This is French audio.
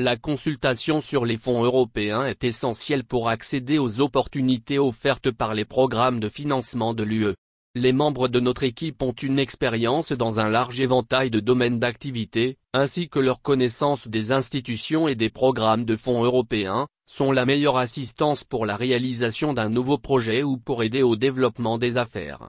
La consultation sur les fonds européens est essentielle pour accéder aux opportunités offertes par les programmes de financement de l'UE. Les membres de notre équipe ont une expérience dans un large éventail de domaines d'activité, ainsi que leur connaissance des institutions et des programmes de fonds européens, sont la meilleure assistance pour la réalisation d'un nouveau projet ou pour aider au développement des affaires.